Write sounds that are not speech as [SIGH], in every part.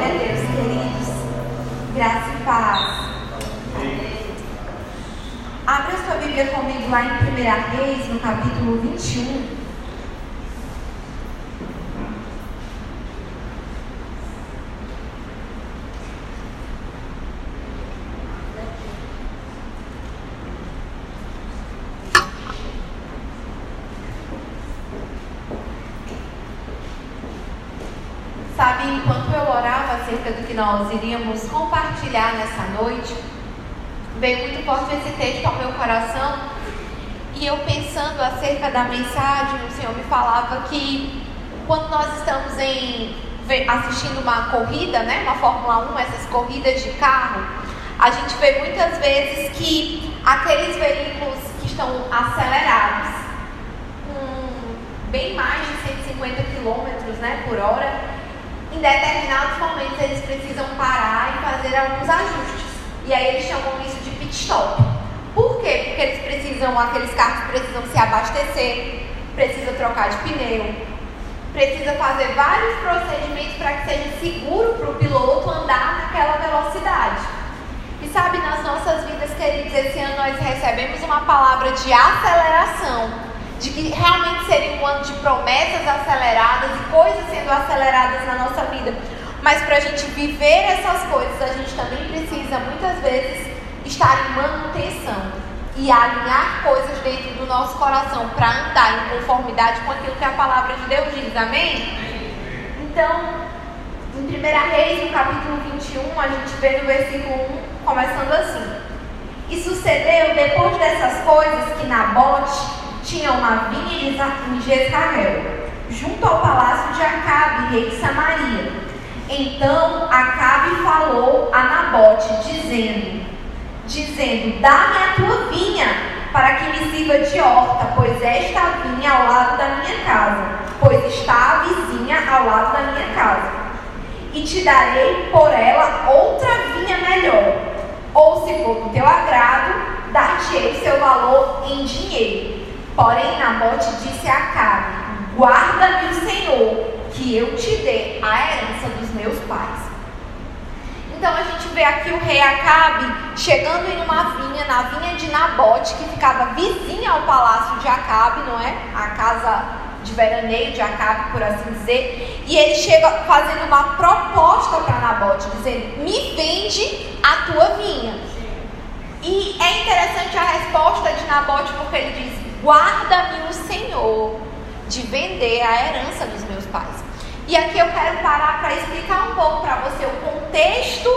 Glória a Deus, queridos. Graça e paz. Abra sua Bíblia comigo lá em 1 Reis, no capítulo 21. Sabe, enquanto eu orava acerca do que nós iríamos compartilhar nessa noite, veio muito forte esse texto ao meu coração. E eu pensando acerca da mensagem, o Senhor me falava que quando nós estamos em, assistindo uma corrida, né, uma Fórmula 1, essas corridas de carro, a gente vê muitas vezes que aqueles veículos que estão acelerados, com bem mais de 150 km né, por hora, em determinados momentos eles precisam parar e fazer alguns ajustes. E aí eles chamam isso de pit stop. Por quê? Porque eles precisam, aqueles carros precisam se abastecer, precisa trocar de pneu, precisa fazer vários procedimentos para que seja seguro para o piloto andar naquela velocidade. E sabe, nas nossas vidas, queridos, esse ano nós recebemos uma palavra de aceleração de que realmente seria um ano de promessas aceleradas e coisas sendo aceleradas na nossa vida. Mas para a gente viver essas coisas, a gente também precisa muitas vezes estar em manutenção e alinhar coisas dentro do nosso coração para andar em conformidade com aquilo que a palavra de Deus diz. Amém? Então, em 1 Reis, no capítulo 21, a gente vê no versículo 1, começando assim. E sucedeu depois dessas coisas que Nabote tinha uma vinha em Jezreel, junto ao palácio de Acabe, rei de Samaria. Então Acabe falou a Nabote, dizendo, dizendo, dá-me a tua vinha, para que me sirva de horta, pois esta vinha ao lado da minha casa, pois está a vizinha ao lado da minha casa. E te darei por ela outra vinha melhor, ou se for do teu agrado, dar-te-ei seu valor em dinheiro. Porém, Nabote disse a Acabe: Guarda-me o Senhor, que eu te dê a herança dos meus pais. Então a gente vê aqui o rei Acabe chegando em uma vinha, na vinha de Nabote, que ficava vizinha ao palácio de Acabe, não é? A casa de veraneio de Acabe, por assim dizer. E ele chega fazendo uma proposta para Nabote, dizendo: Me vende a tua vinha. E é interessante a resposta de Nabote, porque ele diz: Guarda-me o Senhor de vender a herança dos meus pais. E aqui eu quero parar para explicar um pouco para você o contexto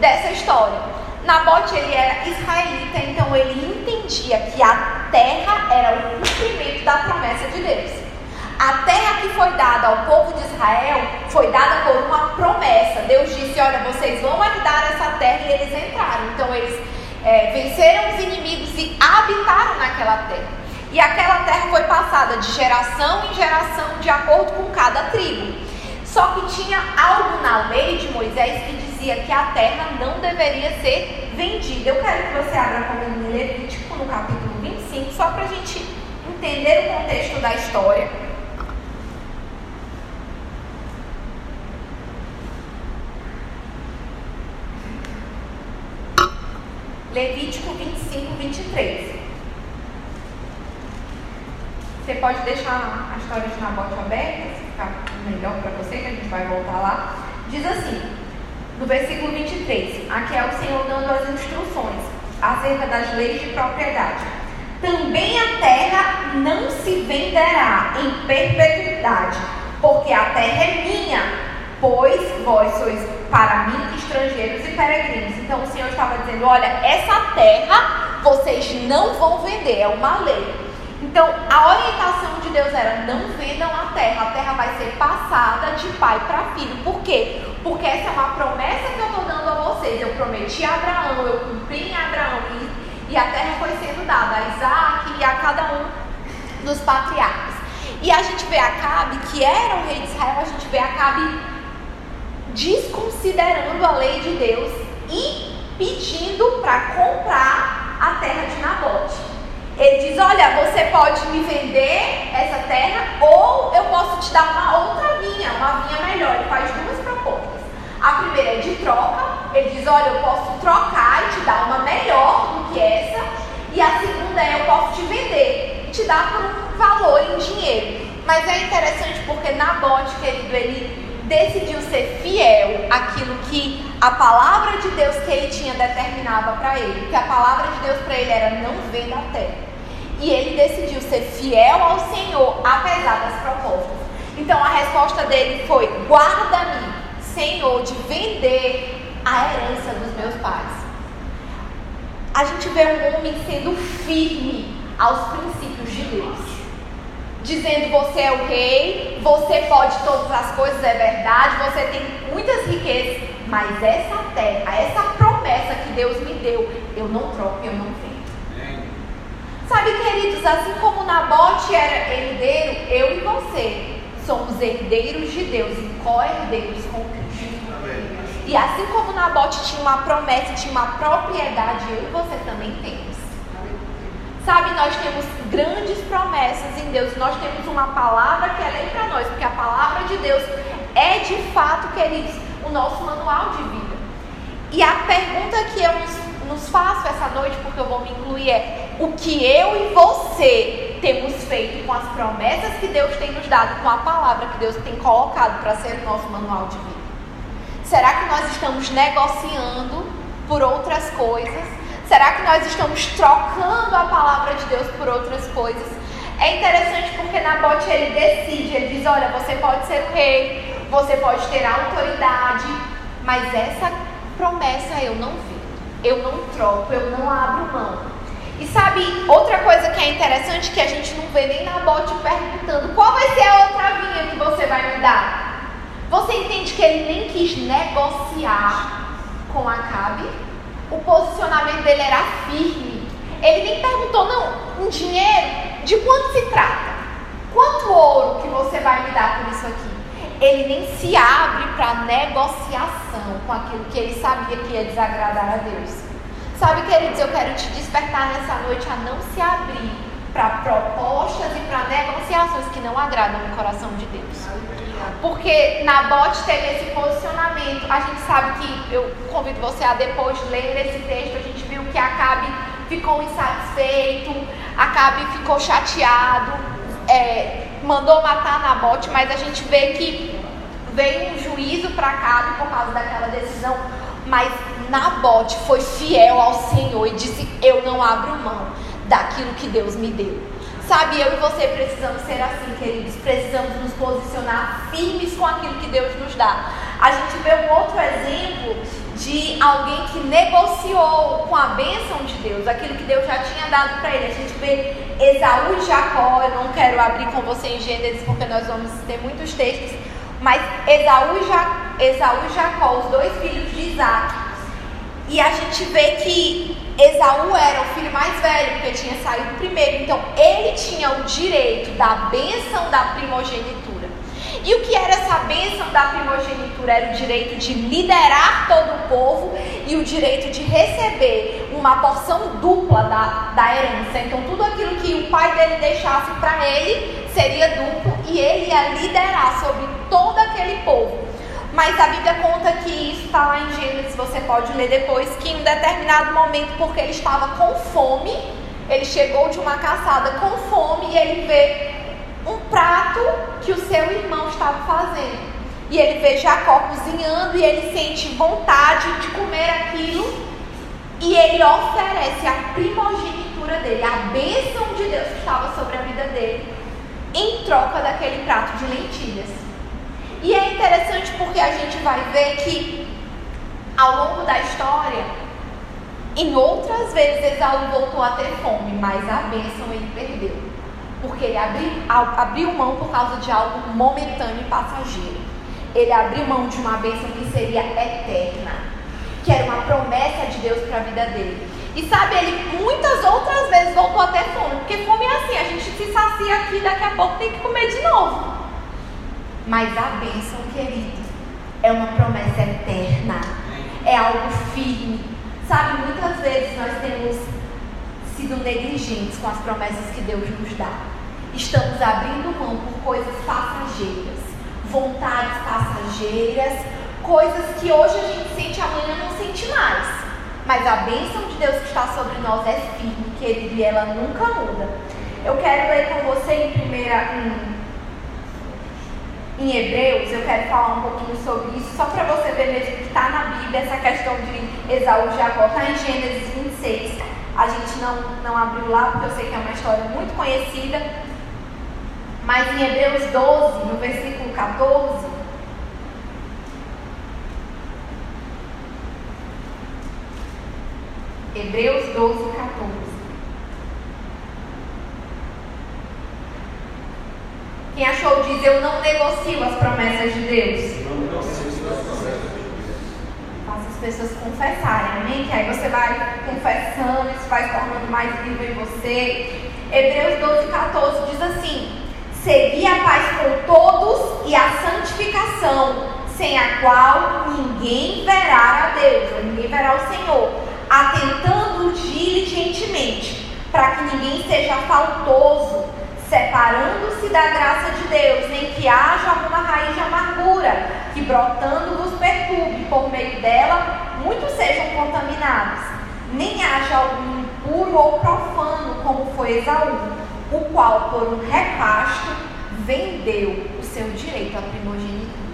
dessa história. Nabote ele era israelita, então ele entendia que a terra era o cumprimento da promessa de Deus. A terra que foi dada ao povo de Israel foi dada por uma promessa. Deus disse: Olha, vocês vão herdar essa terra e eles entraram. Então eles é, venceram os inimigos e habitaram naquela terra. E aquela terra foi passada de geração em geração de acordo com cada tribo. Só que tinha algo na lei de Moisés que dizia que a terra não deveria ser vendida. Eu quero que você abra comigo em Levítico no capítulo 25, só para a gente entender o contexto da história. Levítico 25, 23. Você pode deixar a história de Nabote aberta, se ficar melhor para você, que a gente vai voltar lá. Diz assim, no versículo 23, aqui é o Senhor dando as instruções acerca das leis de propriedade. Também a terra não se venderá em perpetuidade, porque a terra é minha, pois vós sois para mim estrangeiros e peregrinos. Então o Senhor estava dizendo: olha, essa terra vocês não vão vender, é uma lei. Então, a orientação de Deus era: não vendam a terra, a terra vai ser passada de pai para filho. Por quê? Porque essa é uma promessa que eu estou dando a vocês. Eu prometi a Abraão, eu cumpri em Abraão, e, e a terra foi sendo dada a Isaac e a cada um dos patriarcas. E a gente vê Acabe, que era o rei de Israel, a gente vê Acabe desconsiderando a lei de Deus e pedindo para comprar a terra de Nabote. Ele diz: Olha, você pode me vender essa terra ou eu posso te dar uma outra vinha, uma vinha melhor. Ele faz duas propostas. A primeira é de troca. Ele diz: Olha, eu posso trocar e te dar uma melhor do que essa. E a segunda é: Eu posso te vender e te dar por um valor em dinheiro. Mas é interessante porque Nabote, querido, ele decidiu ser fiel àquilo que a palavra de Deus que ele tinha determinava para ele. Que a palavra de Deus para ele era não venda a terra. E ele decidiu ser fiel ao Senhor, apesar das propostas. Então a resposta dele foi: guarda-me, Senhor, de vender a herança dos meus pais. A gente vê um homem sendo firme aos princípios de Deus. Dizendo você é o rei, você pode todas as coisas, é verdade, você tem muitas riquezas, mas essa terra, essa promessa que Deus me deu, eu não troco, eu não vendo. Sabe, queridos, assim como Nabote era herdeiro, eu e você somos herdeiros de Deus e co-herdeiros com Cristo. E assim como Nabote tinha uma promessa, tinha uma propriedade, eu e você também temos. Sabe, nós temos grandes promessas em Deus, nós temos uma palavra que é lei para nós, porque a palavra de Deus é de fato, queridos, o nosso manual de vida. E a pergunta que eu nos, nos faço essa noite, porque eu vou me incluir, é: o que eu e você temos feito com as promessas que Deus tem nos dado, com a palavra que Deus tem colocado para ser o nosso manual de vida? Será que nós estamos negociando por outras coisas? Será que nós estamos trocando a palavra de Deus por outras coisas? É interessante porque Nabote ele decide, ele diz: Olha, você pode ser o rei, você pode ter autoridade, mas essa promessa eu não vi, eu não troco, eu não abro mão. Sabe, outra coisa que é interessante que a gente não vê nem na bote perguntando qual vai ser a outra vinha que você vai me dar. Você entende que ele nem quis negociar com Acabe? O posicionamento dele era firme. Ele nem perguntou, não, um dinheiro, de quanto se trata? Quanto ouro que você vai me dar por isso aqui? Ele nem se abre para negociação com aquilo que ele sabia que ia desagradar a Deus. Sabe, queridos, eu quero te despertar nessa noite a não se abrir para propostas e para negociações que não agradam o coração de Deus. Porque Nabote teve esse posicionamento. A gente sabe que, eu convido você a depois ler esse texto, a gente viu que Acabe ficou insatisfeito, Acabe ficou chateado, é, mandou matar Nabote, mas a gente vê que veio um juízo para Acabe por causa daquela decisão. Mas Nabote foi fiel ao Senhor e disse: Eu não abro mão daquilo que Deus me deu. Sabe, eu e você precisamos ser assim, queridos. Precisamos nos posicionar firmes com aquilo que Deus nos dá. A gente vê um outro exemplo de alguém que negociou com a bênção de Deus, aquilo que Deus já tinha dado para ele. A gente vê Esaú e Jacó. Eu não quero abrir com você em Gênesis porque nós vamos ter muitos textos. Mas Esaú e, Esaú e Jacó, os dois filhos de Isaac, e a gente vê que Esaú era o filho mais velho, porque tinha saído primeiro. Então, ele tinha o direito da bênção da primogenitura. E o que era essa bênção da primogenitura? Era o direito de liderar todo o povo e o direito de receber uma porção dupla da, da herança. Então, tudo aquilo que o pai dele deixasse para ele seria duplo e ele ia liderar sobre todo aquele povo. Mas a Bíblia conta que isso está lá em Gênesis, você pode ler depois, que em um determinado momento, porque ele estava com fome, ele chegou de uma caçada com fome e ele vê um prato que o seu irmão estava fazendo. E ele vê Jacó cozinhando e ele sente vontade de comer aquilo. E ele oferece a primogenitura dele, a bênção de Deus que estava sobre a vida dele, em troca daquele prato de lentilhas. E é interessante porque a gente vai ver que ao longo da história, em outras vezes Esaú voltou a ter fome, mas a bênção ele perdeu. Porque ele abriu, abriu mão por causa de algo momentâneo e passageiro. Ele abriu mão de uma bênção que seria eterna, que era uma promessa de Deus para a vida dele. E sabe, ele muitas outras vezes voltou a ter fome, porque fome é assim, a gente se sacia aqui, daqui a pouco tem que comer de novo. Mas a bênção, querido, é uma promessa eterna. É algo firme. Sabe, muitas vezes nós temos sido negligentes com as promessas que Deus nos dá. Estamos abrindo mão por coisas passageiras, vontades passageiras, coisas que hoje a gente sente, amanhã não sente mais. Mas a bênção de Deus que está sobre nós é firme, querido, e ela nunca muda. Eu quero ler com você em primeira. Em, em Hebreus, eu quero falar um pouquinho sobre isso, só para você ver mesmo que está na Bíblia essa questão de Esaú e Jacó, está em Gênesis 26. A gente não, não abriu lá, porque eu sei que é uma história muito conhecida. Mas em Hebreus 12, no versículo 14, Hebreus 12, 14. Quem achou diz: Eu não negocio as promessas de Deus. Faça as pessoas confessarem, amém? Que aí você vai confessando, isso vai tornando mais vivo em você. Hebreus 12, 14 diz assim: Segui a paz com todos e a santificação, sem a qual ninguém verá a Deus, ninguém verá o Senhor, atentando diligentemente, para que ninguém seja faltoso separando-se da graça de Deus, nem que haja alguma raiz de amargura, que brotando vos perturbe, por meio dela muitos sejam contaminados, nem haja algum impuro ou profano, como foi Esaú, o qual, por um repasto, vendeu o seu direito à primogenitura.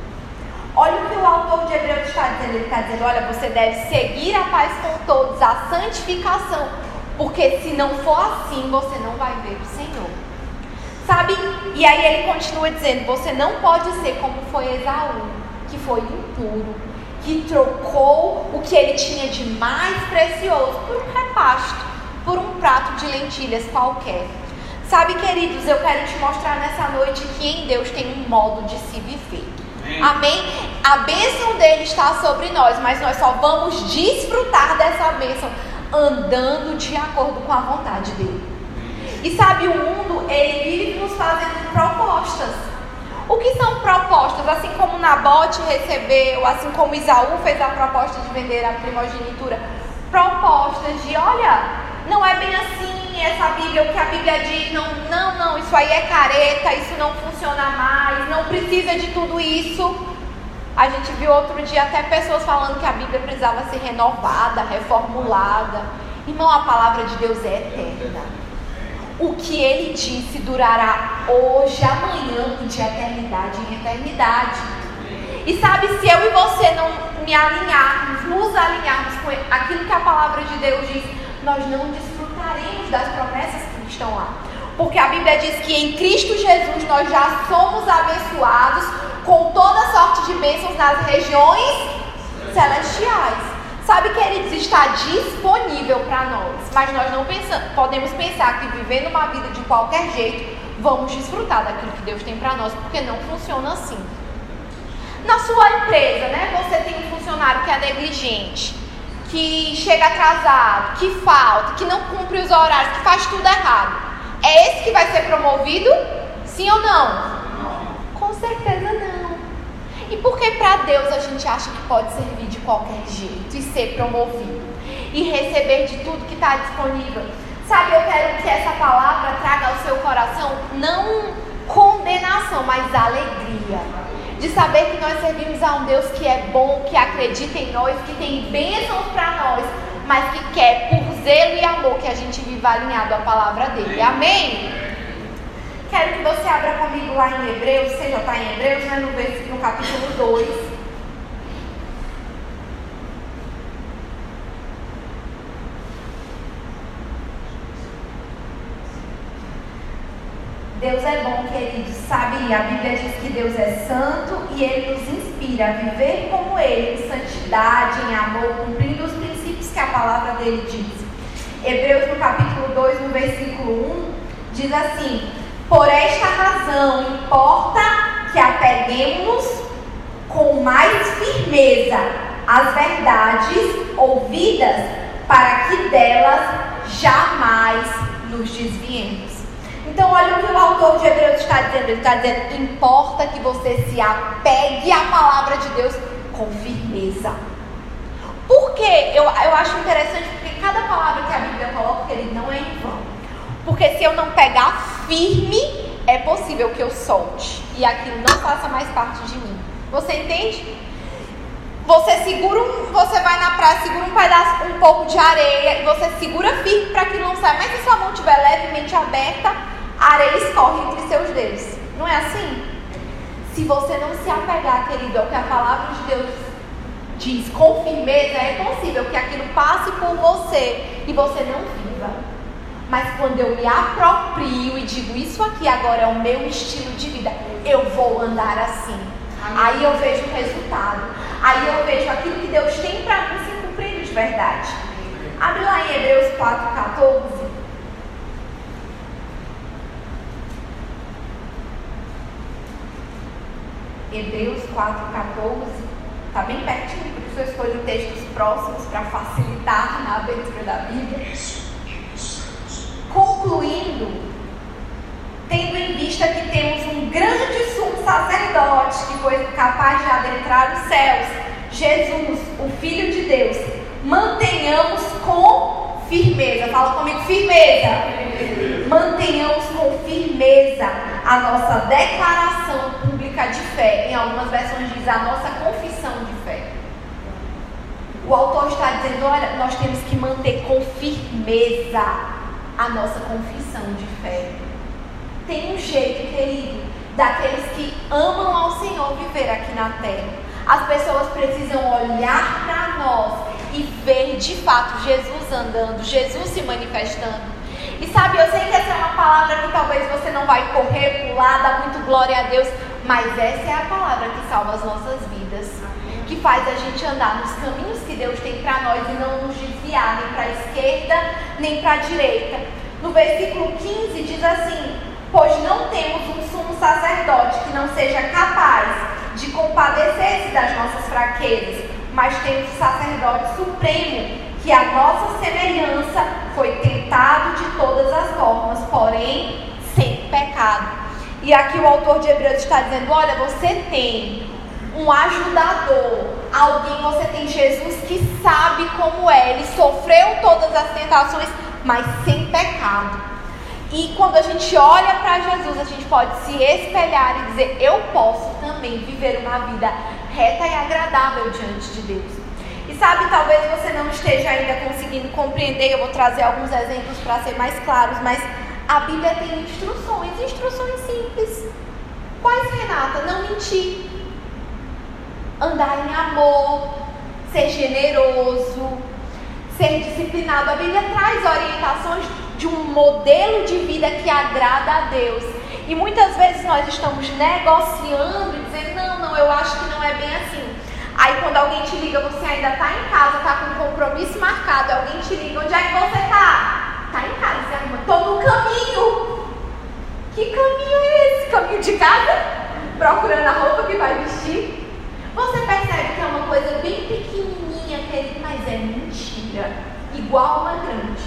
Olha o que o autor de Hebreus está dizendo. Ele está dizendo: olha, você deve seguir a paz com todos, a santificação, porque se não for assim, você não vai ver o Senhor. Sabe? E aí ele continua dizendo: você não pode ser como foi Esaú, que foi impuro, que trocou o que ele tinha de mais precioso por um repasto, por um prato de lentilhas qualquer. Sabe, queridos, eu quero te mostrar nessa noite que em Deus tem um modo de se viver. Amém? A bênção dele está sobre nós, mas nós só vamos desfrutar dessa bênção andando de acordo com a vontade dele. E sabe, o mundo, ele vive nos fazendo propostas. O que são propostas? Assim como Nabote recebeu, assim como Isaú fez a proposta de vender a primogenitura. Propostas de, olha, não é bem assim essa Bíblia, o que a Bíblia diz, não, não, não, isso aí é careta, isso não funciona mais, não precisa de tudo isso. A gente viu outro dia até pessoas falando que a Bíblia precisava ser renovada, reformulada. Irmão, a palavra de Deus é eterna. O que ele disse durará hoje, amanhã e de eternidade em eternidade. E sabe, se eu e você não me alinharmos, nos alinharmos com aquilo que a palavra de Deus diz, nós não desfrutaremos das promessas que estão lá. Porque a Bíblia diz que em Cristo Jesus nós já somos abençoados com toda sorte de bênçãos nas regiões celestiais. Sabe, queridos, está disponível para nós, mas nós não pensamos, podemos pensar que vivendo uma vida de qualquer jeito, vamos desfrutar daquilo que Deus tem para nós, porque não funciona assim. Na sua empresa, né, você tem um funcionário que é negligente, que chega atrasado, que falta, que não cumpre os horários, que faz tudo errado. É esse que vai ser promovido? Sim ou não? Com certeza. E por que para Deus a gente acha que pode servir de qualquer jeito e ser promovido e receber de tudo que está disponível? Sabe, eu quero que essa palavra traga ao seu coração não condenação, mas alegria. De saber que nós servimos a um Deus que é bom, que acredita em nós, que tem bênçãos para nós, mas que quer, por zelo e amor, que a gente viva alinhado à palavra dele. Amém? Quero que você abra comigo lá em Hebreus, você já está em Hebreus, né? no, no capítulo 2. Deus é bom, queridos, sabe? A Bíblia diz que Deus é santo e Ele nos inspira a viver como Ele, em santidade, em amor, cumprindo os princípios que a palavra dele diz. Hebreus, no capítulo 2, no versículo 1, diz assim: por esta razão, importa que apeguemos com mais firmeza as verdades ouvidas, para que delas jamais nos desviemos. Então, olha o que o autor de Hebreus está dizendo. Ele está dizendo: importa que você se apegue à palavra de Deus com firmeza. Por quê? Eu, eu acho interessante porque cada palavra que a Bíblia coloca, ele não é em vão. Porque se eu não pegar firme, é possível que eu solte e aquilo não faça mais parte de mim. Você entende? Você segura um, você vai na praia, segura um pedaço, um pouco de areia e você segura firme para que não saia. Mas se sua mão estiver levemente aberta, a areia escorre entre seus dedos. Não é assim? Se você não se apegar, querido, ao que a palavra de Deus diz com firmeza, é possível que aquilo passe por você e você não viva. Mas quando eu me aproprio e digo isso aqui agora é o meu estilo de vida, eu vou andar assim. Aí eu vejo o resultado. Aí eu vejo aquilo que Deus tem para mim se cumprindo de verdade. Abre lá em Hebreus 4,14. Hebreus 4,14. Está bem pertinho, por isso eu escolho textos próximos para facilitar na abertura da Bíblia. Concluindo, tendo em vista que temos um grande sumo sacerdote que foi capaz de adentrar os céus, Jesus, o Filho de Deus, mantenhamos com firmeza. Fala comigo, firmeza. Mantenhamos com firmeza a nossa declaração pública de fé. Em algumas versões diz a nossa confissão de fé. O autor está dizendo: olha, nós temos que manter com firmeza a nossa confissão de fé. Tem um jeito, querido, daqueles que amam ao Senhor viver aqui na terra. As pessoas precisam olhar para nós e ver de fato Jesus andando, Jesus se manifestando. E sabe, eu sei que essa é uma palavra que talvez você não vai correr, pular, dar muito glória a Deus, mas essa é a palavra que salva as nossas vidas, que faz a gente andar nos caminhos que Deus tem para nós e não nos desviar nem para a esquerda nem para a direita. No versículo 15 diz assim: Pois não temos um sumo sacerdote que não seja capaz de compadecer-se das nossas fraquezas, mas temos o sacerdote supremo que a nossa semelhança foi tentado de todas as formas, porém sem pecado. E aqui o autor de Hebreus está dizendo: olha, você tem um ajudador, alguém, você tem Jesus que sabe como é, ele sofreu todas as tentações, mas sem pecado. E quando a gente olha para Jesus, a gente pode se espelhar e dizer: eu posso também viver uma vida reta e agradável diante de Deus. E sabe, talvez você não esteja ainda conseguindo compreender, eu vou trazer alguns exemplos para ser mais claros, mas a Bíblia tem instruções, instruções simples. Quais, Renata? Não mentir, andar em amor, ser generoso, ser disciplinado. A Bíblia traz orientações de um modelo de vida que agrada a Deus. E muitas vezes nós estamos negociando e dizendo: não, não, eu acho que não é bem assim. Aí quando alguém te liga, você ainda está em casa, está com um compromisso marcado, alguém te liga, onde é que você está? Está em casa, você arruma, estou no caminho. Que caminho é esse? Caminho de casa? Procurando a roupa que vai vestir? Você percebe que é uma coisa bem pequenininha, querido, mas é mentira. Igual uma grande.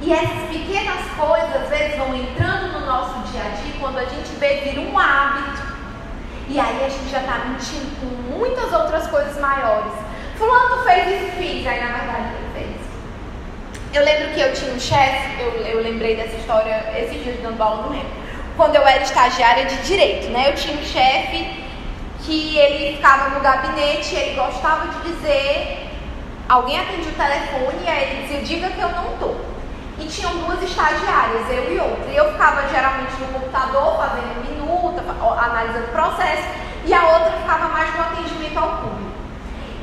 E essas pequenas coisas, às vezes, vão entrando no nosso dia a dia, quando a gente vê vir um hábito. E aí a gente já está mentindo com muitas outras coisas maiores. Fulano fez isso, fiz. Aí na verdade ele fez. Eu lembro que eu tinha um chefe, eu, eu lembrei dessa história esses dias dando aula, não lembro. Quando eu era estagiária de direito, né? Eu tinha um chefe que ele ficava no gabinete, ele gostava de dizer, alguém atendia o telefone e aí ele dizia, diga que eu não estou e tinham duas estagiárias, eu e outra. E eu ficava geralmente no computador fazendo minuta, analisando o processo, e a outra ficava mais no atendimento ao público.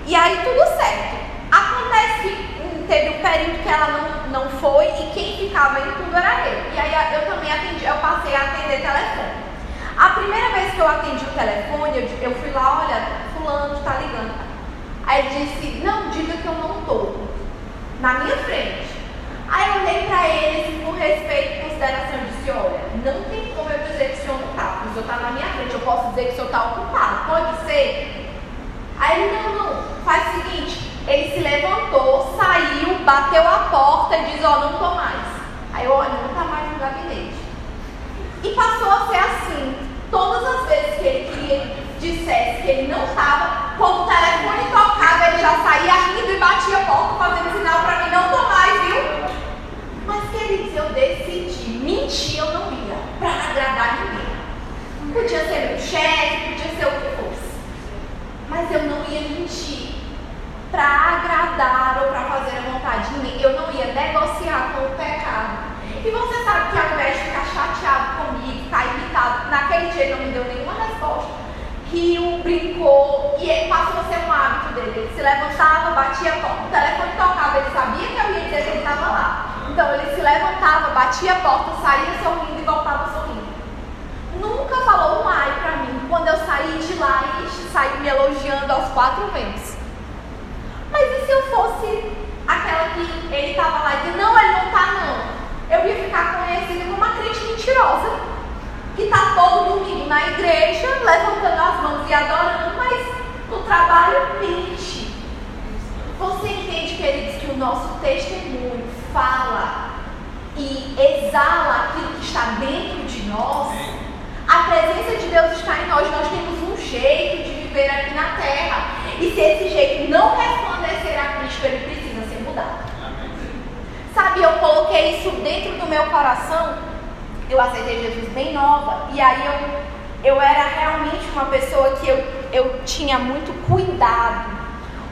E aí tudo certo. Acontece que teve um período que ela não, não foi e quem ficava em tudo era eu. E aí eu também atendi, eu passei a atender telefone. A primeira vez que eu atendi o telefone, eu, eu fui lá, olha, fulano está ligando. Aí disse, não, diga que eu não estou. Na minha frente. Aí eu olhei para ele assim, com respeito e consideração e disse, olha, não tem como eu dizer que o senhor não está, porque o senhor está na minha frente, eu posso dizer que o senhor está ocupado, pode ser? Aí ele, não, não, faz o seguinte, ele se levantou, saiu, bateu a porta e disse, ó, oh, não estou mais. Aí eu, olha, não está mais no gabinete. E passou a ser assim, todas as vezes que ele queria, dissesse que ele não estava, quando o telefone tocava, ele já saía rindo e batia a porta fazendo sinal para mim não tomar, viu? Mas, queridos, eu decidi, mentir eu não ia, para agradar ninguém. Podia ser meu chefe, podia ser o que fosse. Mas eu não ia mentir para agradar ou para fazer a vontade de ninguém. Eu não ia negociar com o pecado. E você sabe que ao invés de ficar chateado comigo, está irritado, naquele dia ele não me deu nenhuma resposta, riu, brincou, e ele passou a ser um hábito dele. Ele se levantava, batia a porta, o telefone tocava, ele sabia que eu ia dizer que ele estava lá. Então ele se levantava, batia a porta, saía sorrindo e voltava sorrindo. Nunca falou um ai para mim quando eu saí de lá e saí me elogiando aos quatro ventos. Mas e se eu fosse aquela que ele estava lá e disse, não, ele não tá não. Eu ia ficar com esse e adorando, mas no trabalho mente. Você entende, queridos, que o nosso testemunho fala e exala aquilo que está dentro de nós? A presença de Deus está em nós, nós temos um jeito de viver aqui na terra. E se esse jeito não resplandecer a Cristo, ele precisa ser mudado. Sabe, eu coloquei isso dentro do meu coração. Eu aceitei Jesus bem nova. E aí eu, eu era realmente uma pessoa que eu, eu tinha muito cuidado.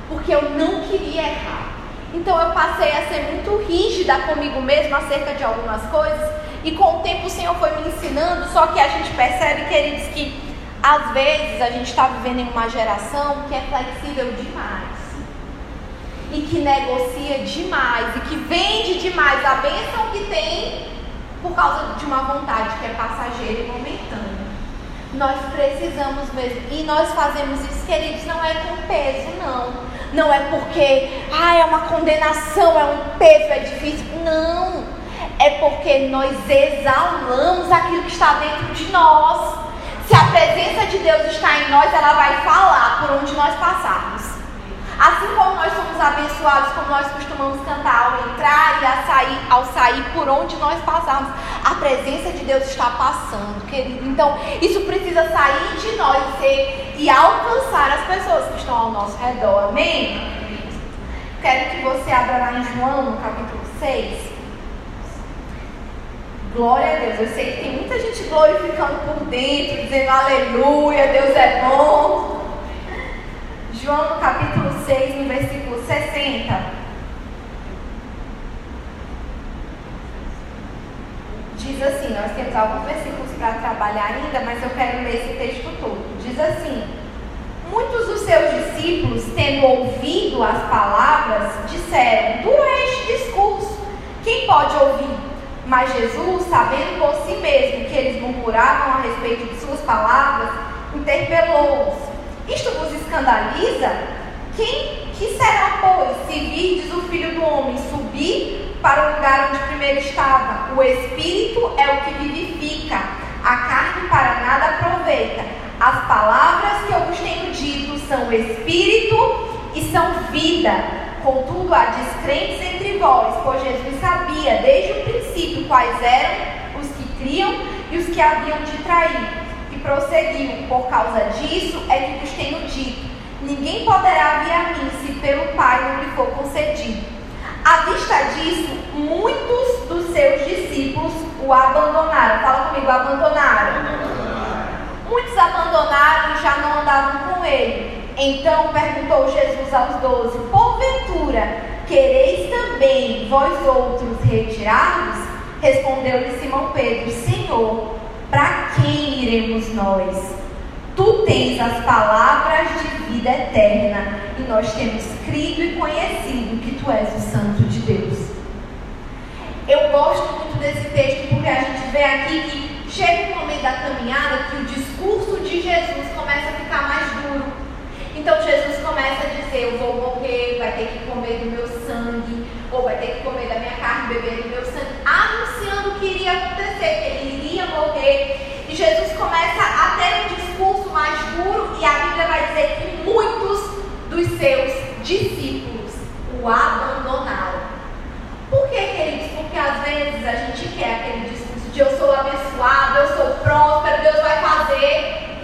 Porque eu não queria errar. Então eu passei a ser muito rígida comigo mesma acerca de algumas coisas. E com o tempo o Senhor foi me ensinando. Só que a gente percebe, queridos, que às vezes a gente está vivendo em uma geração que é flexível demais e que negocia demais e que vende demais a bênção que tem por causa de uma vontade que é passageira e momentânea. Nós precisamos mesmo, e nós fazemos isso, queridos, não é com peso, não. Não é porque, ah, é uma condenação, é um peso, é difícil. Não. É porque nós exalamos aquilo que está dentro de nós. Se a presença de Deus está em nós, ela vai falar por onde nós passarmos. Assim como nós somos abençoados, como nós costumamos cantar ao entrar e a sair, ao sair por onde nós passarmos, a presença de Deus está passando, querido. Então, isso precisa sair de nós e, alcançar as pessoas que estão ao nosso redor. Amém? Quero que você abra lá em João, no capítulo 6. Glória a Deus. Eu sei que tem muita gente glorificando por dentro, dizendo aleluia, Deus é bom. João no capítulo 6, no versículo 60. Diz assim, nós temos alguns versículos para trabalhar ainda, mas eu quero ler esse texto todo. Diz assim: Muitos dos seus discípulos, tendo ouvido as palavras, disseram: Duro é este discurso, quem pode ouvir? Mas Jesus, sabendo por si mesmo que eles murmuravam a respeito de suas palavras, interpelou-os isto vos escandaliza? Quem que será, pois, se virdes o Filho do Homem subir para o lugar onde primeiro estava? O Espírito é o que vivifica, a carne para nada aproveita. As palavras que eu vos tenho dito são Espírito e são vida. Contudo, há descrentes entre vós, pois Jesus sabia desde o princípio quais eram os que criam e os que haviam de trair prosseguiu: Por causa disso é que vos tenho dito: ninguém poderá vir a mim se pelo Pai não lhe for concedido. À vista disso, muitos dos seus discípulos o abandonaram. Fala comigo, abandonaram. Muitos abandonaram e já não andavam com ele. Então perguntou Jesus aos doze: Porventura, quereis também vós outros retirar-vos? Respondeu-lhe Simão Pedro: Senhor, para quem iremos nós? Tu tens as palavras de vida eterna e nós temos crido e conhecido que tu és o Santo de Deus. Eu gosto muito desse texto porque a gente vê aqui que chega um momento da caminhada que o discurso de Jesus começa a ficar mais duro. Então Jesus começa a dizer: Eu vou morrer, vai ter que comer do meu sangue, ou vai ter que comer da minha carne, beber do meu sangue, anunciando o que iria acontecer, que ele iria morrer. E Jesus começa a ter um mais duro, e a Bíblia vai dizer que muitos dos seus discípulos o abandonaram. Por que, queridos? Porque às vezes a gente quer aquele discurso de eu sou abençoado, eu sou próspero, Deus vai fazer.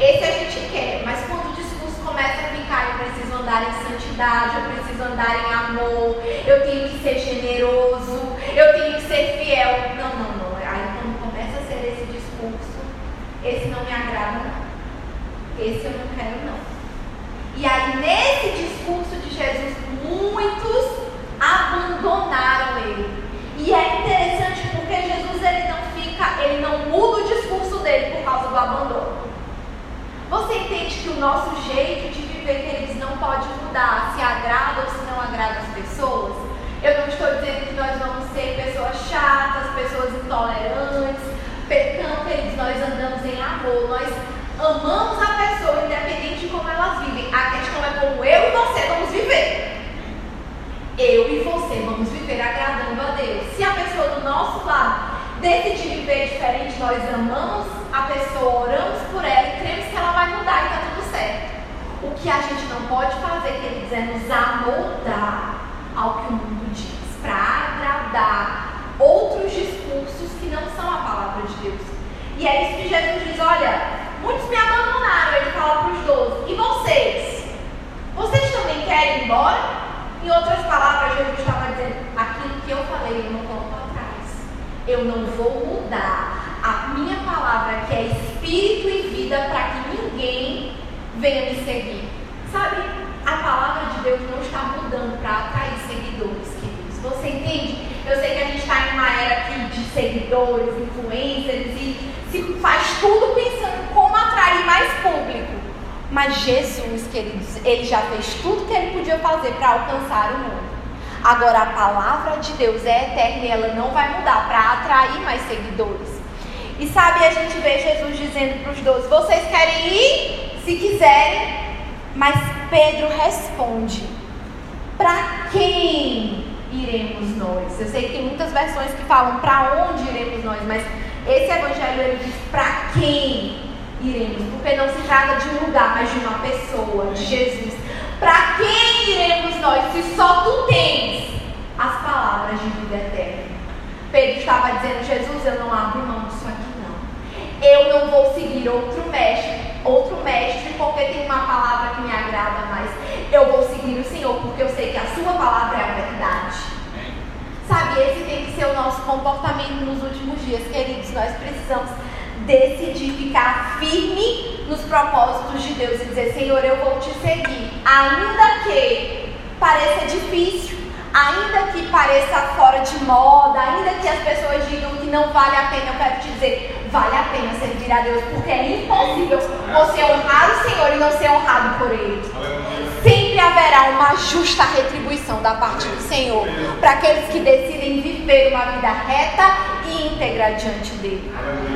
Esse a gente quer, mas quando o discurso começa a ficar, eu preciso andar em santidade, eu preciso andar em amor, eu tenho que ser generoso, eu tenho que ser fiel. Não, não, não. Aí quando começa a ser esse discurso, esse não me agrada, não. Esse eu não quero, não. E aí, nesse discurso de Jesus, muitos abandonaram ele. E é interessante porque Jesus ele não fica, ele não muda o discurso dele por causa do abandono. Você nosso jeito de viver, queridos, não pode mudar se agrada ou se não agrada as pessoas. Eu não estou dizendo que nós vamos ser pessoas chatas, pessoas intolerantes, pecando, queridos, nós andamos em amor, nós amamos a pessoa, independente de como elas vivem. A questão é como eu e você vamos viver. Eu e você vamos viver agradando a Deus. Se a pessoa do nosso lado decidir viver diferente, nós amamos a pessoa, oramos por ela e cremos que ela vai mudar e está tudo certo. O que a gente não pode fazer, queridos, é nos amoldar ao que o mundo diz, para agradar outros discursos que não são a palavra de Deus. E é isso que Jesus diz: olha, muitos me abandonaram. Ele fala para os doze: e vocês? Vocês também querem ir embora? Em outras palavras, Jesus estava dizendo: aquilo que eu falei, eu não coloco atrás. Eu não vou mudar a minha palavra, que é espírito e vida, para que ninguém venha me seguir. Sabe, a palavra de Deus não está mudando para atrair seguidores, queridos. Você entende? Eu sei que a gente está em uma era aqui de seguidores, influencers e se faz tudo pensando como atrair mais público. Mas Jesus, queridos, ele já fez tudo que ele podia fazer para alcançar o mundo. Agora a palavra de Deus é eterna e ela não vai mudar para atrair mais seguidores. E sabe, a gente vê Jesus dizendo para os doze: Vocês querem ir? Se quiserem. Mas Pedro responde: Para quem iremos nós? Eu sei que tem muitas versões que falam para onde iremos nós, mas esse evangelho ele diz para quem iremos, porque não se trata de um lugar, mas de uma pessoa, de Jesus. Para quem iremos nós, se só tu tens as palavras de vida eterna? Pedro estava dizendo, Jesus, eu não abro mão disso aqui não. Eu não vou seguir outro mestre, outro mestre, porque tem uma palavra que me agrada mais. Eu vou seguir o Senhor, porque eu sei que a sua palavra é a verdade. Sabe, esse tem que ser o nosso comportamento nos últimos dias, queridos. Nós precisamos decidir ficar firme nos propósitos de Deus e dizer: Senhor, eu vou te seguir, ainda que pareça difícil, ainda que pareça fora de moda, ainda que as pessoas digam que não vale a pena, eu quero te dizer: vale a pena servir a Deus, porque é impossível você honrar o Senhor e não ser honrado por Ele. Sempre haverá uma justa retribuição da parte do Senhor para aqueles que decidem viver uma vida reta e íntegra diante dele.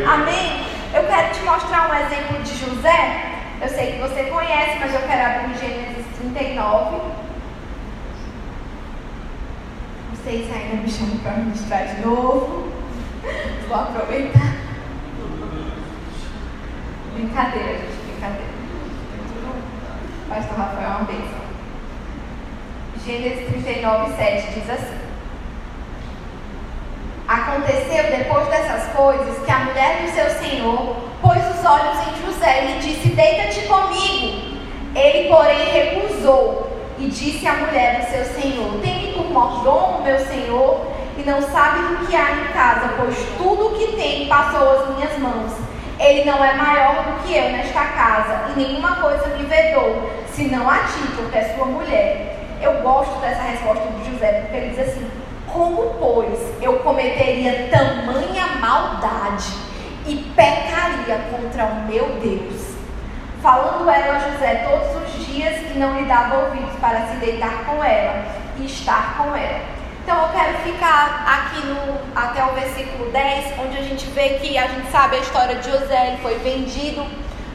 Amém? Eu quero te mostrar um exemplo de José. Eu sei que você conhece, mas eu quero abrir Gênesis 39. Não sei se ainda me chamam para ministrar de novo. [LAUGHS] Vou aproveitar. Brincadeira, gente, brincadeira. Pastor Rafael é uma bênção. Gênesis 39, 7 diz assim. Aconteceu depois dessas coisas que a mulher do seu senhor pôs os olhos em José e lhe disse: Deita-te comigo. Ele, porém, recusou e disse à mulher do seu senhor: Tem-me por mordomo, meu senhor, e não sabe do que há em casa, pois tudo o que tem passou às minhas mãos. Ele não é maior do que eu nesta casa, e nenhuma coisa me vedou, senão a ti, porque é sua mulher. Eu gosto dessa resposta de José, porque ele diz assim: como, pois, eu cometeria tamanha maldade e pecaria contra o meu Deus? Falando ela a José todos os dias que não lhe dava ouvidos para se deitar com ela e estar com ela. Então eu quero ficar aqui no, até o versículo 10, onde a gente vê que a gente sabe a história de José, ele foi vendido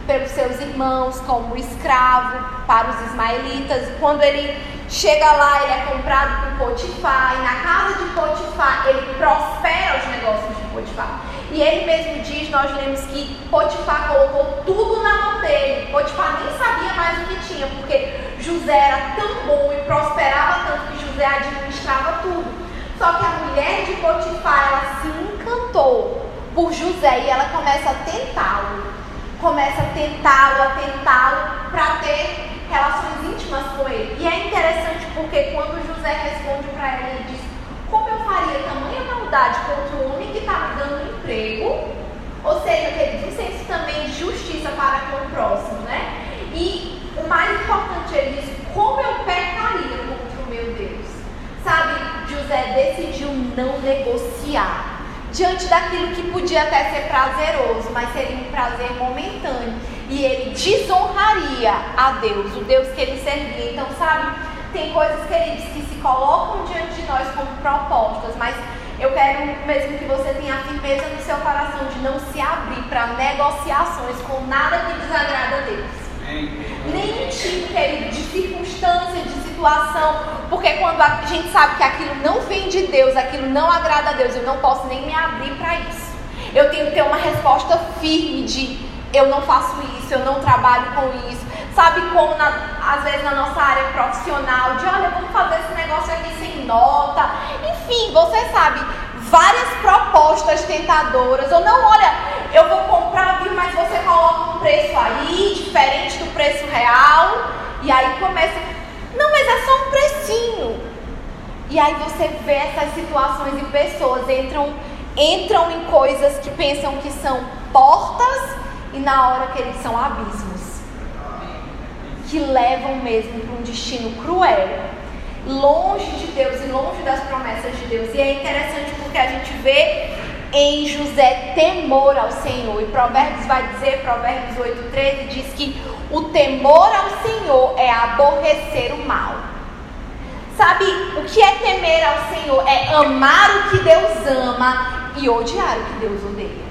pelos seus irmãos como escravo para os ismaelitas. Quando ele chega lá, ele é comprado por Potifar. E na casa de Potifar, ele prospera os negócios de Potifar. E ele mesmo diz, nós lemos que Potifar colocou tudo na mão dele. Potifar nem sabia mais o que tinha, porque José era tão bom e prosperava tanto que José administrava tudo. Só que a mulher de Potifar, ela se encantou por José e ela começa a tentá-lo começa a tentá-lo, a tentá-lo para ter relações íntimas com ele. E é interessante porque quando José responde para ela, ele diz: Como eu faria tamanha maldade contra um homem que está me dando emprego? Ou seja, ele diz um senso também justiça para com o próximo, né? E o mais importante, ele diz: Como eu pecaria contra o meu Deus? Sabe, José decidiu não negociar diante daquilo que podia até ser prazeroso, mas seria um prazer momentâneo. e ele desonraria a Deus, o Deus que ele servia. Então, sabe, tem coisas, queridos, que se colocam diante de nós como propostas, mas eu quero mesmo que você tenha a firmeza no seu coração de não se abrir para negociações com nada que desagrada a Deus. Nenhum tipo, de circunstância, de situação, porque quando a gente sabe que aquilo não vem de Deus, aquilo não agrada a Deus, eu não posso nem me abrir para isso. Eu tenho que ter uma resposta firme de eu não faço isso, eu não trabalho com isso. Sabe como na, às vezes na nossa área profissional, de olha, vamos fazer esse negócio aqui sem nota. Enfim, você sabe, várias propostas tentadoras. Ou não, olha, eu vou comprar, viu, mas você coloca um preço aí, diferente preço real. E aí começa, não, mas é só um precinho. E aí você vê essas situações e pessoas entram, entram em coisas que pensam que são portas e na hora que eles são abismos que levam mesmo para um destino cruel, longe de Deus e longe das promessas de Deus. E é interessante porque a gente vê em José temor ao Senhor. E Provérbios vai dizer, Provérbios 8,13, diz que o temor ao Senhor é aborrecer o mal. Sabe o que é temer ao Senhor? É amar o que Deus ama e odiar o que Deus odeia.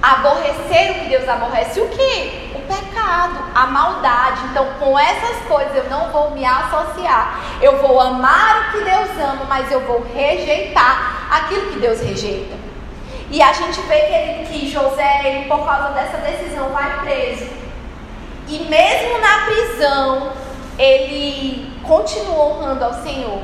Aborrecer o que Deus aborrece, o que? O pecado, a maldade. Então, com essas coisas eu não vou me associar. Eu vou amar o que Deus ama, mas eu vou rejeitar aquilo que Deus rejeita. E a gente vê que, que José, ele, por causa dessa decisão, vai preso. E mesmo na prisão, ele continua honrando ao Senhor.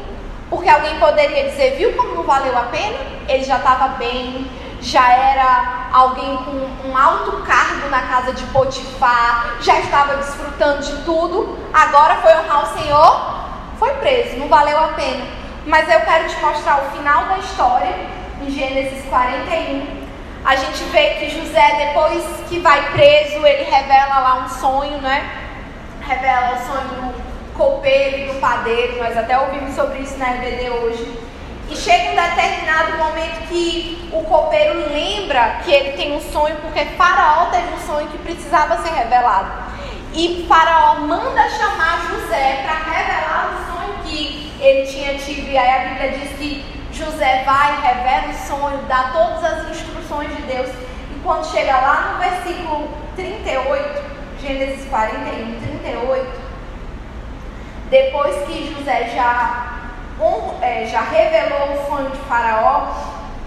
Porque alguém poderia dizer, viu como não valeu a pena? Ele já estava bem, já era alguém com um alto cargo na casa de Potifar, já estava desfrutando de tudo, agora foi honrar o Senhor, foi preso, não valeu a pena. Mas eu quero te mostrar o final da história, em Gênesis 41. A gente vê que José, depois que vai preso, ele revela lá um sonho, né? Revela o sonho do copeiro e do padeiro, nós até ouvimos sobre isso na EBD hoje. E chega um determinado momento que o copeiro lembra que ele tem um sonho, porque Faraó teve um sonho que precisava ser revelado. E Faraó manda chamar José para revelar o sonho que ele tinha tido. E aí a Bíblia diz que José vai, revela o sonho, dá todas as instruções de Deus. E quando chega lá no versículo 38, Gênesis 41, 38, depois que José já um, é, já revelou o sonho de Faraó,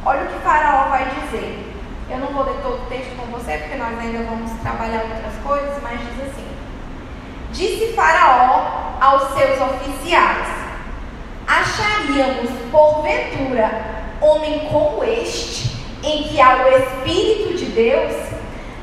olha o que Faraó vai dizer. Eu não vou ler todo o texto com você, porque nós ainda vamos trabalhar outras coisas, mas diz assim: Disse Faraó aos seus oficiais: Acharíamos, porventura, homem como este, em que há o Espírito de Deus?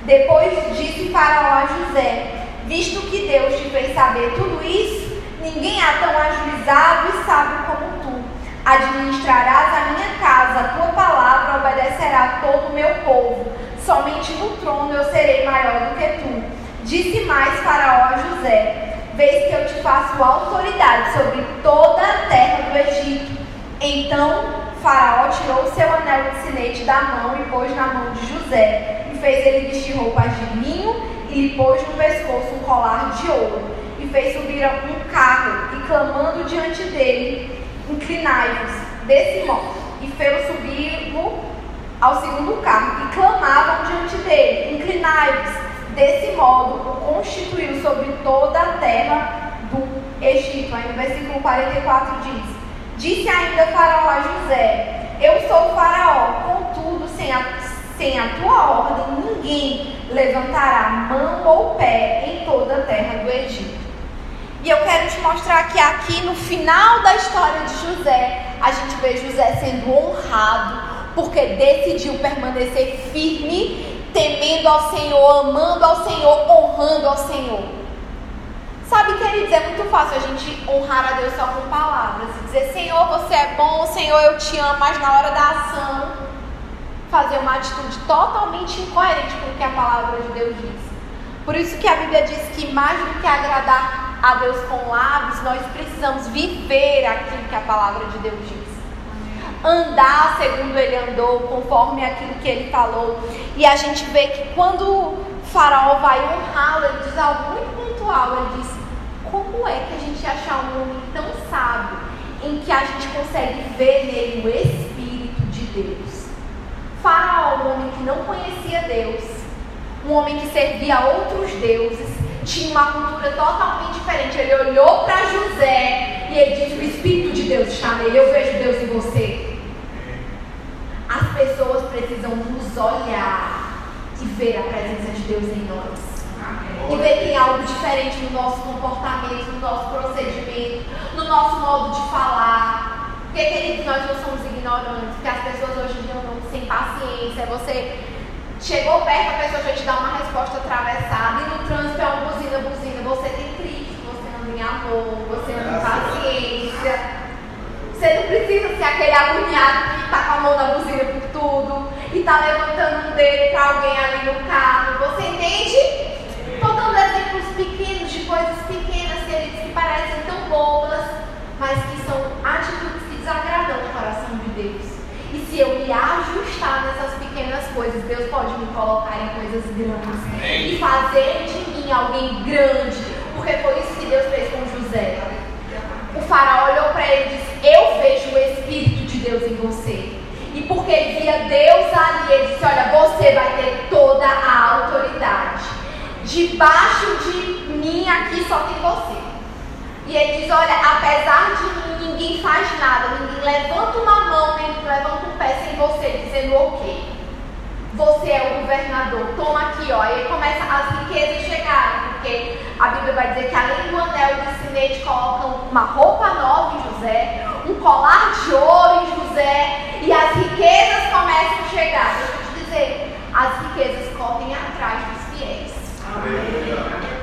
Depois disse Faraó a José: Visto que Deus te fez saber tudo isso, Ninguém há tão ajuizado e sábio como tu. Administrarás a minha casa, a tua palavra obedecerá a todo o meu povo. Somente no trono eu serei maior do que tu. Disse mais Faraó a José: Vês que eu te faço autoridade sobre toda a terra do Egito. Então Faraó tirou seu anel de sinete da mão e pôs na mão de José, e fez ele vestir roupas de linho e lhe pôs no pescoço um colar de ouro fez subir um carro e clamando diante dele, inclinai-vos, desse modo, e fez subir ao segundo carro e clamavam diante dele, inclinai-vos, desse modo o constituiu sobre toda a terra do Egito. Aí no versículo 44 diz: Disse ainda Faraó a José: Eu sou Faraó, contudo, sem a, sem a tua ordem, ninguém levantará mão ou pé em toda a terra do Egito. E eu quero te mostrar que aqui no final da história de José, a gente vê José sendo honrado, porque decidiu permanecer firme, temendo ao Senhor, amando ao Senhor, honrando ao Senhor. Sabe, queridos, é muito fácil a gente honrar a Deus só com palavras e dizer: Senhor, você é bom, Senhor, eu te amo, mas na hora da ação, fazer uma atitude totalmente incoerente com o que a palavra de Deus diz. Por isso que a Bíblia diz que mais do que agradar a Deus com lábios, nós precisamos viver aquilo que a palavra de Deus diz. Andar segundo ele andou, conforme aquilo que ele falou. E a gente vê que quando faraó vai honrá-lo, ele diz algo muito pontual, ele diz, como é que a gente achar um homem tão sábio, em que a gente consegue ver nele o Espírito de Deus? Faraó, um homem que não conhecia Deus, um homem que servia a outros deuses, tinha uma cultura totalmente diferente. Ele olhou para José e ele disse: O Espírito de Deus está nele, eu vejo Deus em você. As pessoas precisam nos olhar e ver a presença de Deus em nós. E ver que tem algo diferente no nosso comportamento, no nosso procedimento, no nosso modo de falar. Porque, queridos, nós não somos ignorantes, porque as pessoas hoje em dia não sem paciência. Você chegou perto, a pessoa já te dá uma resposta atravessada, e no trânsito é uma buzina, buzina. Você tem Cristo, você anda em amor, você anda em paciência. Você não precisa ser aquele agoniado que está com a mão na buzina por tudo e está levantando um dedo para alguém ali no carro. Você entende? Estou dando exemplos pequenos de coisas pequenas, que parecem tão bobas, mas que são atitudes que desagradam o coração de Deus. E se eu me ajustar nessas pequenas coisas, Deus pode me colocar em coisas grandes e fazer de mim alguém grande, porque foi isso que Deus fez com José. O faraó olhou para ele e disse: Eu vejo o Espírito de Deus em você. E porque ele via Deus ali, ele disse: Olha, você vai ter toda a autoridade. Debaixo de mim aqui só tem você. E ele diz: Olha, apesar de mim, ninguém faz nada, ninguém levanta uma mão, nem levanta um pé sem você, dizendo ok. Você é o governador, toma aqui, ó. E aí começa as riquezas chegarem, porque a Bíblia vai dizer que além do anel e do sinete colocam uma roupa nova em José, um colar de ouro em José, e as riquezas começam a chegar. Deixa eu te dizer, as riquezas correm atrás dos fiéis. Amém.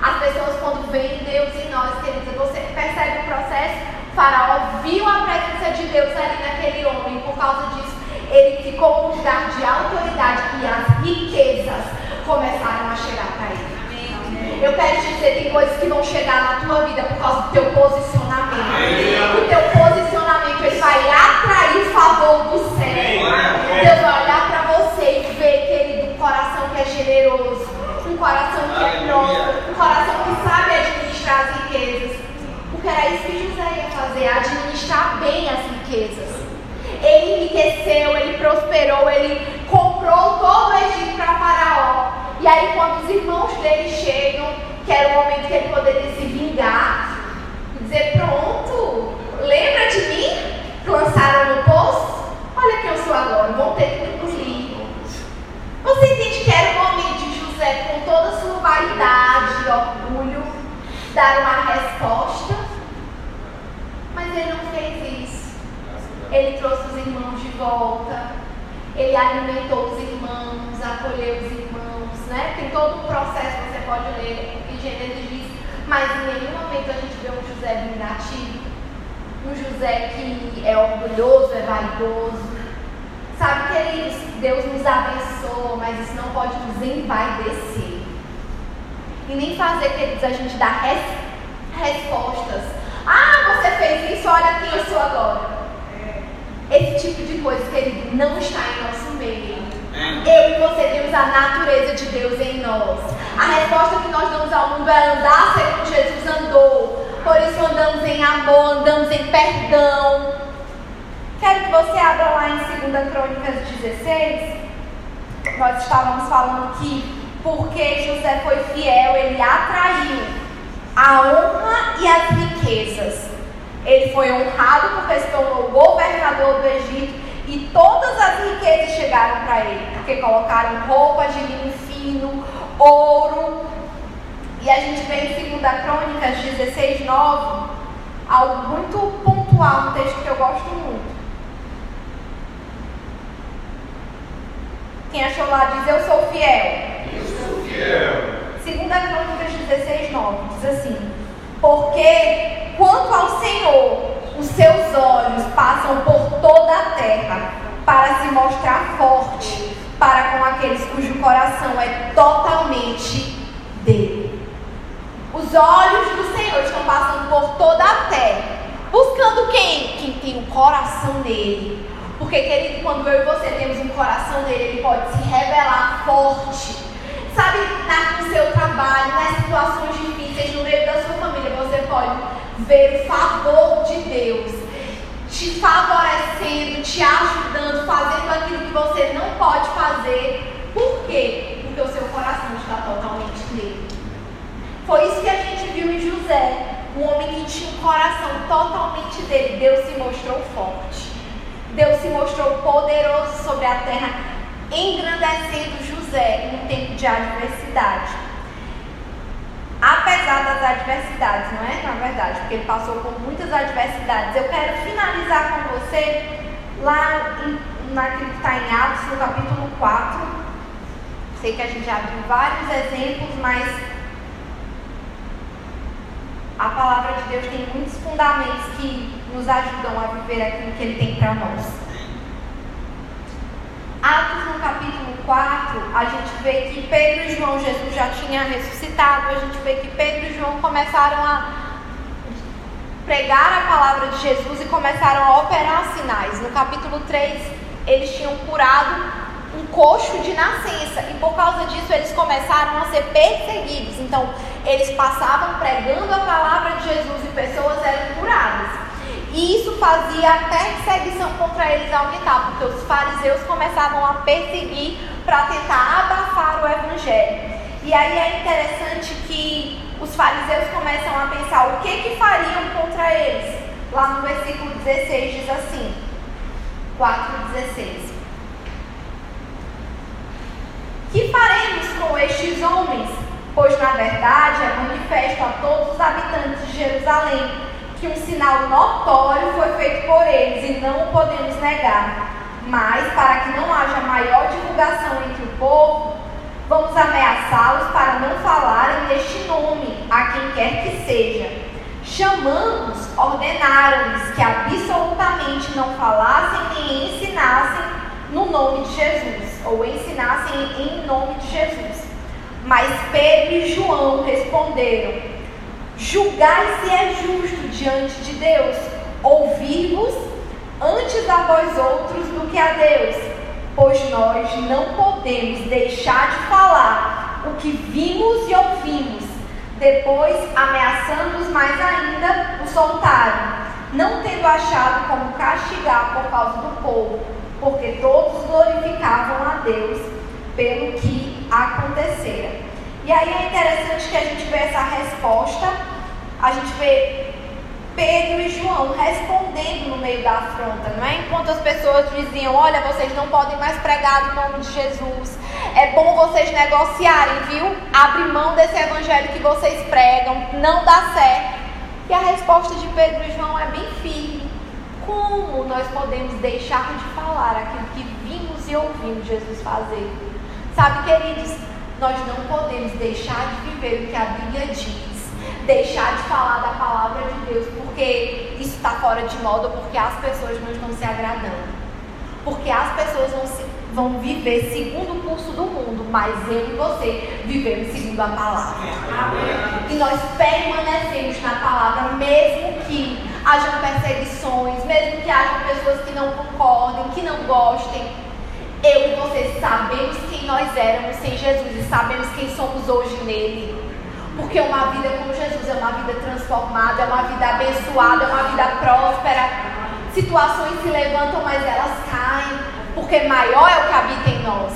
As pessoas, quando veem Deus em nós, queridos, você percebe o processo? O faraó viu a presença de Deus ali naquele homem, por causa disso, ele ficou num lugar de autoridade e as riquezas começaram a chegar para ele. Eu quero te dizer, tem coisas que vão chegar na tua vida por causa do teu posicionamento. O teu posicionamento ele vai atrair o favor do céu. Deus vai olhar para você e ver, querido, um coração que é generoso, um coração que é próspero, um coração que sabe administrar as riquezas. Porque era isso que José ia fazer, administrar bem as riquezas. Enriqueceu, ele prosperou, ele comprou todo o Egito para Faraó. E aí, quando os irmãos dele chegam, que era o momento que ele poderia se vingar, e dizer: Pronto, lembra de mim? Lançaram no poço? Olha quem eu sou agora, vão ter que me engolir. Você entende que era o momento de José, com toda a sua vaidade e orgulho, dar uma resposta? Mas ele não fez isso. Ele trouxe os irmãos volta, ele alimentou os irmãos, acolheu os irmãos, né? Tem todo um processo, você pode ler que Gênesis diz, mas em nenhum momento a gente vê um José vingativo, um José que é orgulhoso, é vaidoso. Sabe, queridos, Deus nos abençoa, mas isso não pode nos envaidecer. E nem fazer, queridos, a gente dar res respostas. Ah, você fez isso, olha quem eu sou agora. Esse tipo de coisa, querido, não está em nosso meio. Eu e você temos a natureza de Deus em nós. A resposta que nós damos ao mundo é andar como Jesus andou. Por isso andamos em amor, andamos em perdão. Quero que você abra lá em 2 Crônicas 16. Nós estávamos falando que porque José foi fiel, ele atraiu a honra e as riquezas. Ele foi honrado porque se tornou governador do Egito e todas as riquezas chegaram para ele, porque colocaram roupas de linho fino, ouro. E a gente vê em 2 Crônicas 16, 9, algo muito pontual, um texto que eu gosto muito. Quem achou lá diz: Eu sou fiel. Eu sou fiel. 2 Crônicas 16, 9 diz assim: Porque quanto ao Senhor, os seus olhos passam por toda a terra para se mostrar forte para com aqueles cujo coração é totalmente dele. Os olhos do Senhor estão passando por toda a terra, buscando quem? Quem tem o coração nele. Porque, querido, quando eu e você temos um coração nele, ele pode se revelar forte Sabe, na, no seu trabalho, nas situações difíceis, no meio da sua família, você pode ver o favor de Deus te favorecendo, te ajudando, fazendo aquilo que você não pode fazer. Por quê? Porque o seu coração está totalmente nele. Foi isso que a gente viu em José. Um homem que tinha um coração totalmente dele. Deus se mostrou forte. Deus se mostrou poderoso sobre a terra, engrandecendo José em um tempo de adversidade. Apesar das adversidades, não é? Na verdade, porque ele passou por muitas adversidades. Eu quero finalizar com você lá em, naquilo que está em Atos, no capítulo 4. Sei que a gente já viu vários exemplos, mas a palavra de Deus tem muitos fundamentos que nos ajudam a viver aquilo que Ele tem para nós. Atos no capítulo 4, a gente vê que Pedro e João, Jesus já tinha ressuscitado, a gente vê que Pedro e João começaram a pregar a palavra de Jesus e começaram a operar sinais. No capítulo 3, eles tinham curado um coxo de nascença e por causa disso eles começaram a ser perseguidos. Então, eles passavam pregando a palavra de Jesus e pessoas eram curadas. E isso fazia a perseguição contra eles aumentar, porque os fariseus começavam a perseguir para tentar abafar o evangelho. E aí é interessante que os fariseus começam a pensar o que que fariam contra eles. Lá no versículo 16 diz assim: 4:16. Que faremos com estes homens? Pois na verdade é manifesto a todos os habitantes de Jerusalém que um sinal notório foi feito por eles e não o podemos negar. Mas, para que não haja maior divulgação entre o povo, vamos ameaçá-los para não falarem deste nome a quem quer que seja. Chamando-os, ordenaram-lhes que absolutamente não falassem nem ensinassem no nome de Jesus, ou ensinassem em nome de Jesus. Mas Pedro e João responderam: Julgai se é justo diante de Deus, ouvir-vos antes a vós outros do que a Deus, pois nós não podemos deixar de falar o que vimos e ouvimos. Depois, ameaçando-os mais ainda, o soltaram, não tendo achado como castigar por causa do povo porque todos glorificavam a Deus pelo que acontecera. E aí é interessante que a gente vê essa resposta, a gente vê Pedro e João respondendo no meio da afronta, não é? Enquanto as pessoas diziam: Olha, vocês não podem mais pregar no nome de Jesus, é bom vocês negociarem, viu? Abre mão desse evangelho que vocês pregam, não dá certo. E a resposta de Pedro e João é bem firme como nós podemos deixar de falar aquilo que vimos e ouvimos Jesus fazer? Sabe, queridos, nós não podemos deixar de viver o que a Bíblia diz, deixar de falar da palavra de Deus, porque isso está fora de moda, porque as pessoas não estão se agradando. Porque as pessoas vão, se, vão viver segundo o curso do mundo, mas eu e você vivemos segundo a palavra. Amém. E nós permanecemos na palavra, mesmo que hajam perseguições, mesmo que hajam pessoas que não concordem, que não gostem. Eu e você sabemos quem nós éramos sem Jesus e sabemos quem somos hoje nele. Porque uma vida com Jesus é uma vida transformada, é uma vida abençoada, é uma vida próspera. Situações se levantam, mas elas caem, porque maior é o que habita em nós.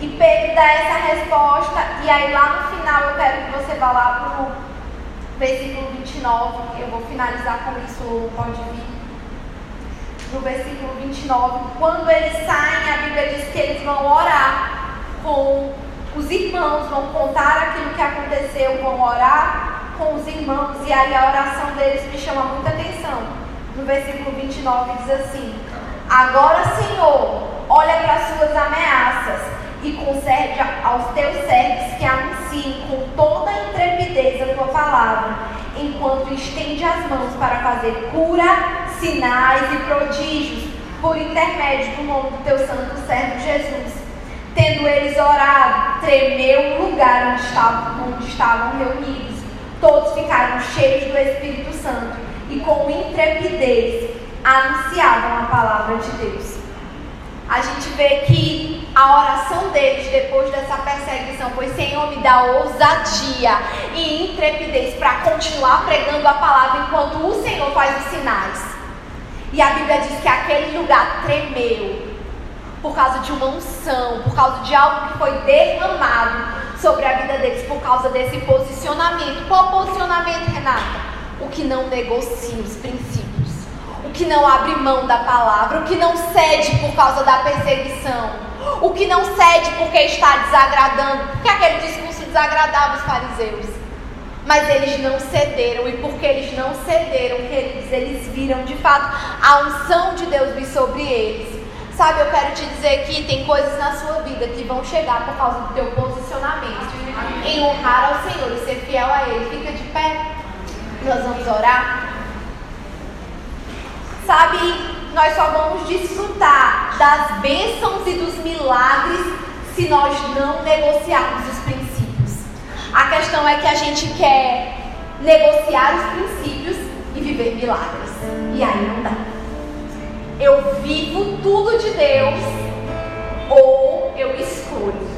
E Pedro dá essa resposta, e aí lá no final eu quero que você vá lá para o versículo 29, eu vou finalizar com isso, pode vir. No versículo 29, quando eles saem, a Bíblia diz que eles vão orar com os irmãos, vão contar aquilo que aconteceu, vão orar com os irmãos, e aí a oração deles me chama muita atenção. No versículo 29 diz assim: Agora, Senhor, olha para as suas ameaças e concede aos teus servos que anunciem com toda a intrepidez a tua palavra, enquanto estende as mãos para fazer cura, sinais e prodígios por intermédio do nome do teu santo servo Jesus. Tendo eles orado, tremeu o lugar onde estavam, onde estavam reunidos. Todos ficaram cheios do Espírito Santo e com intrepidez anunciavam a palavra de Deus. A gente vê que a oração deles depois dessa perseguição foi: Senhor, me dá ousadia e intrepidez para continuar pregando a palavra enquanto o Senhor faz os sinais. E a Bíblia diz que aquele lugar tremeu por causa de uma unção, por causa de algo que foi derramado sobre a vida deles por causa desse posicionamento. Qual posicionamento, Renata? O que não negocia os princípios, o que não abre mão da palavra, o que não cede por causa da perseguição, o que não cede porque está desagradando, porque aquele discurso desagradava os fariseus. Mas eles não cederam, e porque eles não cederam, queridos, eles viram de fato a unção de Deus vir sobre eles. Sabe, eu quero te dizer que tem coisas na sua vida que vão chegar por causa do teu posicionamento em honrar ao Senhor e ser fiel a Ele. Fica de pé. Nós vamos orar. Sabe, nós só vamos desfrutar das bênçãos e dos milagres se nós não negociarmos os princípios. A questão é que a gente quer negociar os princípios e viver milagres. E aí não dá eu vivo tudo de Deus ou eu escolho.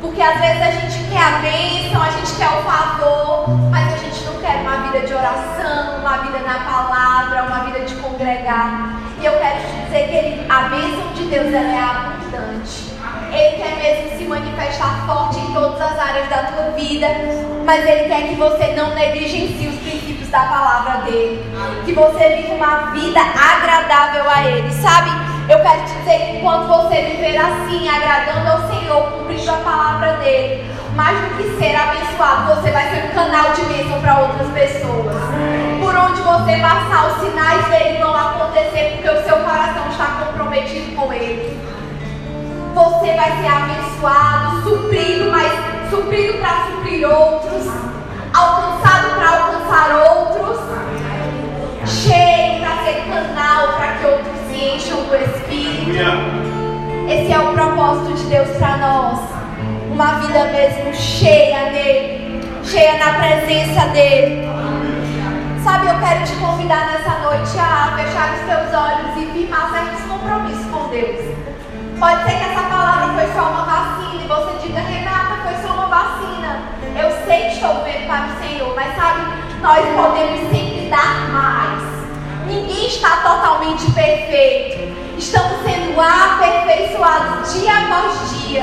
Porque às vezes a gente quer a bênção, a gente quer o favor, mas a gente não quer uma vida de oração, uma vida na palavra, uma vida de congregar. E eu quero te dizer que ele, a bênção de Deus é abundante. Ele quer mesmo manifestar forte em todas as áreas da tua vida, mas Ele quer que você não negligencie os princípios da palavra dele, que você viva uma vida agradável a Ele, sabe? Eu quero te dizer que quando você viver assim, agradando ao Senhor, cumprindo a palavra dele, mais do que ser abençoado, você vai ser um canal de bênção para outras pessoas. Por onde você passar, os sinais dele vão acontecer porque o seu coração está comprometido com ele você vai ser abençoado, suprido, mas suprido para suprir outros, alcançado para alcançar outros, cheio para ser canal para que outros se encham do Espírito. Esse é o propósito de Deus para nós. Uma vida mesmo cheia nele, cheia na presença dele. Sabe, eu quero te convidar nessa noite a fechar os teus olhos e firmar certos compromissos com Deus. Pode ser que essa palavra foi só uma vacina e você diga, Renata, foi só uma vacina. Eu sei que estou vendo para o Senhor, mas sabe, nós podemos sempre dar mais. Ninguém está totalmente perfeito. Estamos sendo aperfeiçoados dia após dia.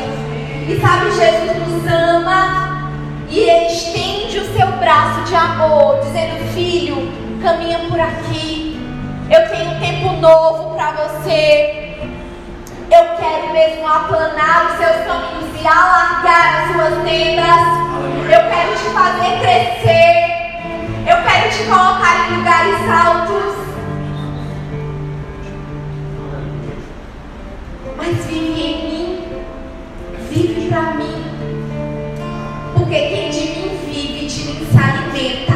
E sabe, Jesus nos ama e Ele estende o seu braço de amor, dizendo: Filho, caminha por aqui. Eu tenho um tempo novo para você. Eu quero mesmo aplanar os seus caminhos e alargar as suas tendas. Eu quero te fazer crescer. Eu quero te colocar em lugares altos. Mas vive em mim. Vive para mim. Porque quem de mim vive, de mim se alimenta.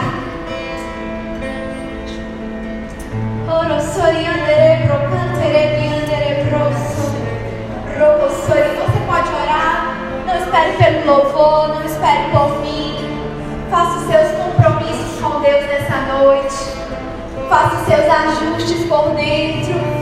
Oro soriandere orar. Não espere pelo louvor, não espere por mim. Faça os seus compromissos com Deus nessa noite. Faça os seus ajustes por dentro.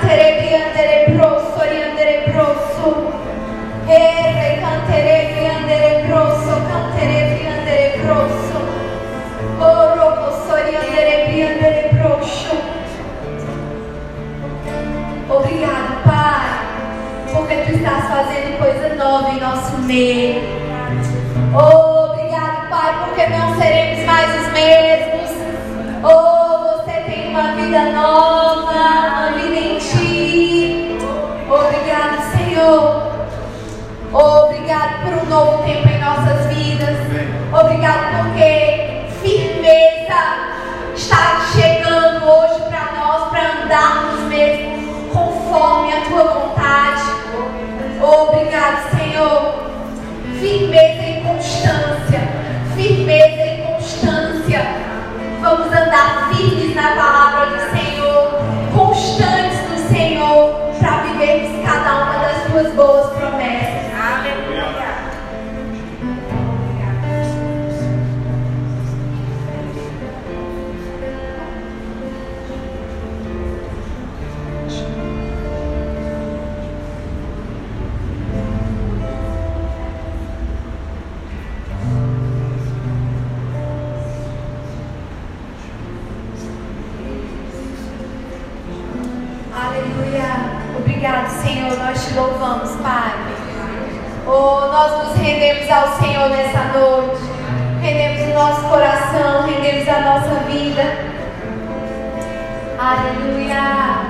Andere briandere pro. Estás fazendo coisa nova em nosso meio. Oh, obrigado, Pai, porque não seremos mais os mesmos. Oh, você tem uma vida nova, uma vida em Ti. Obrigado, Senhor. Obrigado por um novo tempo em nossas vidas. Obrigado porque firmeza está chegando hoje para nós, para andarmos mesmo conforme a tua vontade. Obrigado, Senhor. Firmeza e constância. Firmeza e constância. Vamos andar firmes na palavra do Senhor, Senhor nessa noite. Rendemos o nosso coração, rendemos a nossa vida. Aleluia.